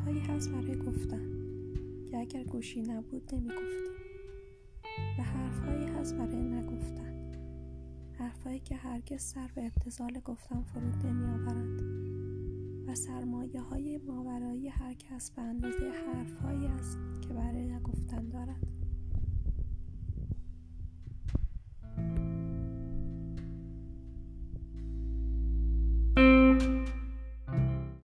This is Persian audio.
حرفهایی هست برای گفتن. که اگر گوشی نبود نمی‌گفتیم و حرفهایی هست برای نگفتن. حرفهایی که هرگز سر به ابتزال گفتن فرود نمیآورند. و سرمایه های ماورایی هر کس به اندازه حرفهایی است